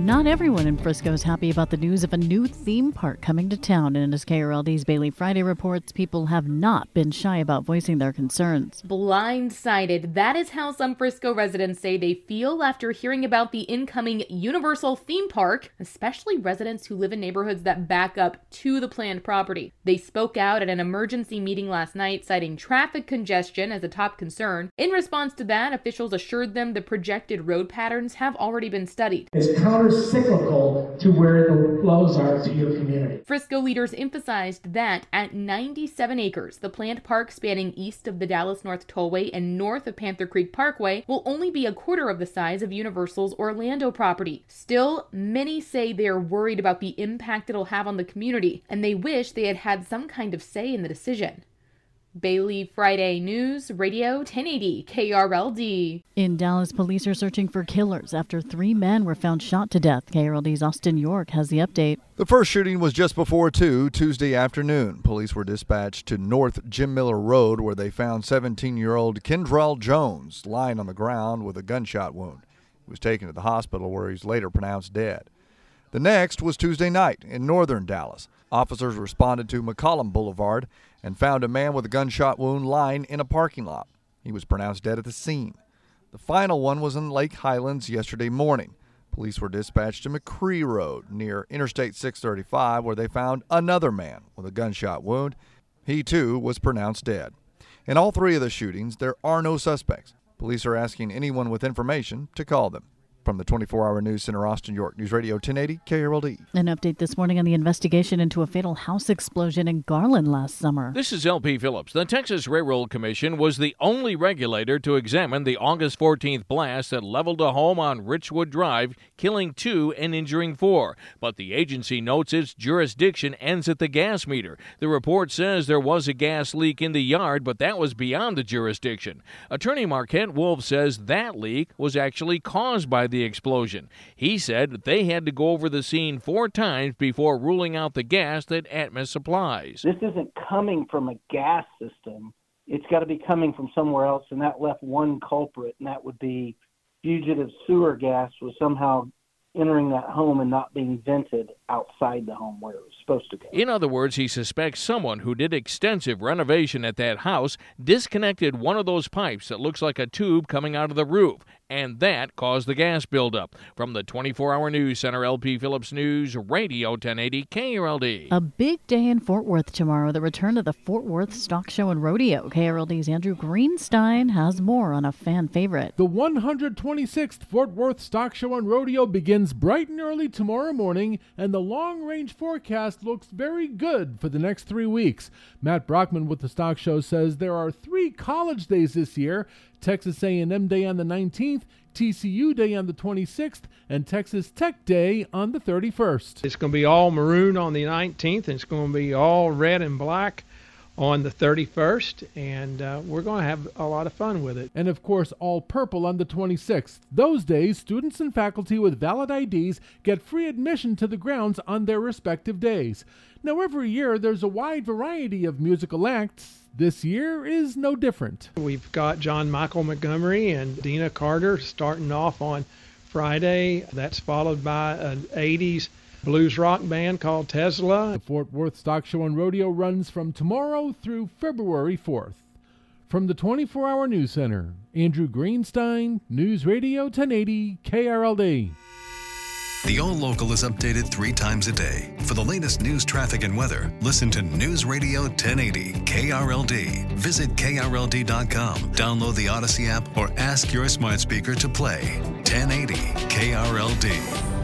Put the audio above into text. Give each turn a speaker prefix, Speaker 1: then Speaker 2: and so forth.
Speaker 1: Not everyone in Frisco is happy about the news of a new theme park coming to town. And as KRLD's Bailey Friday reports, people have not been shy about voicing their concerns.
Speaker 2: Blindsided. That is how some Frisco residents say they feel after hearing about the incoming Universal theme park, especially residents who live in neighborhoods that back up to the planned property. They spoke out at an emergency meeting last night, citing traffic congestion as a top concern. In response to that, officials assured them the projected road patterns have already been studied.
Speaker 3: It's counter cyclical to where the flows are to your community.
Speaker 2: Frisco leaders emphasized that at 97 acres, the planned park spanning east of the Dallas North Tollway and north of Panther Creek Parkway will only be a quarter of the size of Universal's Orlando property. Still, many say they are worried about the impact it'll have on the community, and they wish they had had some kind of say in the decision. Bailey Friday News, Radio 1080 KRLD.
Speaker 1: In Dallas, police are searching for killers after three men were found shot to death. KRLD's Austin York has the update.
Speaker 4: The first shooting was just before 2 Tuesday afternoon. Police were dispatched to North Jim Miller Road where they found 17 year old Kendrell Jones lying on the ground with a gunshot wound. He was taken to the hospital where he's later pronounced dead. The next was Tuesday night in northern Dallas. Officers responded to McCallum Boulevard and found a man with a gunshot wound lying in a parking lot. He was pronounced dead at the scene. The final one was in Lake Highlands yesterday morning. Police were dispatched to McCree Road near Interstate 635 where they found another man with a gunshot wound. He too was pronounced dead. In all three of the shootings, there are no suspects. Police are asking anyone with information to call them. From the 24 hour news center, Austin, York, News Radio 1080 KRLD.
Speaker 1: An update this morning on the investigation into a fatal house explosion in Garland last summer.
Speaker 5: This is LP Phillips. The Texas Railroad Commission was the only regulator to examine the August 14th blast that leveled a home on Richwood Drive, killing two and injuring four. But the agency notes its jurisdiction ends at the gas meter. The report says there was a gas leak in the yard, but that was beyond the jurisdiction. Attorney Marquette Wolf says that leak was actually caused by the explosion. He said that they had to go over the scene four times before ruling out the gas that Atmos supplies.
Speaker 6: This isn't coming from a gas system. It's got to be coming from somewhere else, and that left one culprit, and that would be fugitive sewer gas was somehow entering that home and not being vented outside the home where it was supposed to go.
Speaker 5: In other words, he suspects someone who did extensive renovation at that house disconnected one of those pipes that looks like a tube coming out of the roof, and that caused the gas buildup. From the 24 hour news center, LP Phillips News, Radio 1080 KRLD.
Speaker 1: A big day in Fort Worth tomorrow, the return of the Fort Worth Stock Show and Rodeo. KRLD's Andrew Greenstein has more on a fan favorite.
Speaker 7: The 126th Fort Worth Stock Show and Rodeo begins bright and early tomorrow morning, and the long range forecast looks very good for the next three weeks. Matt Brockman with the Stock Show says there are three college days this year Texas A&M Day on the 19th, TCU Day on the 26th, and Texas Tech Day on the 31st.
Speaker 8: It's going to be all maroon on the 19th, and it's going to be all red and black on the 31st, and uh, we're going to have a lot of fun with it.
Speaker 7: And of course, all purple on the 26th. Those days, students and faculty with valid IDs get free admission to the grounds on their respective days. Now, every year there's a wide variety of musical acts. This year is no different.
Speaker 8: We've got John Michael Montgomery and Deana Carter starting off on Friday. That's followed by an 80s blues rock band called Tesla.
Speaker 7: The Fort Worth Stock Show and Rodeo runs from tomorrow through February 4th. From the 24 Hour News Center, Andrew Greenstein, News Radio 1080 KRLD.
Speaker 9: The All Local is updated three times a day. For the latest news, traffic, and weather, listen to News Radio 1080 KRLD. Visit KRLD.com, download the Audacy app, or ask your smart speaker to play 1080 KRLD.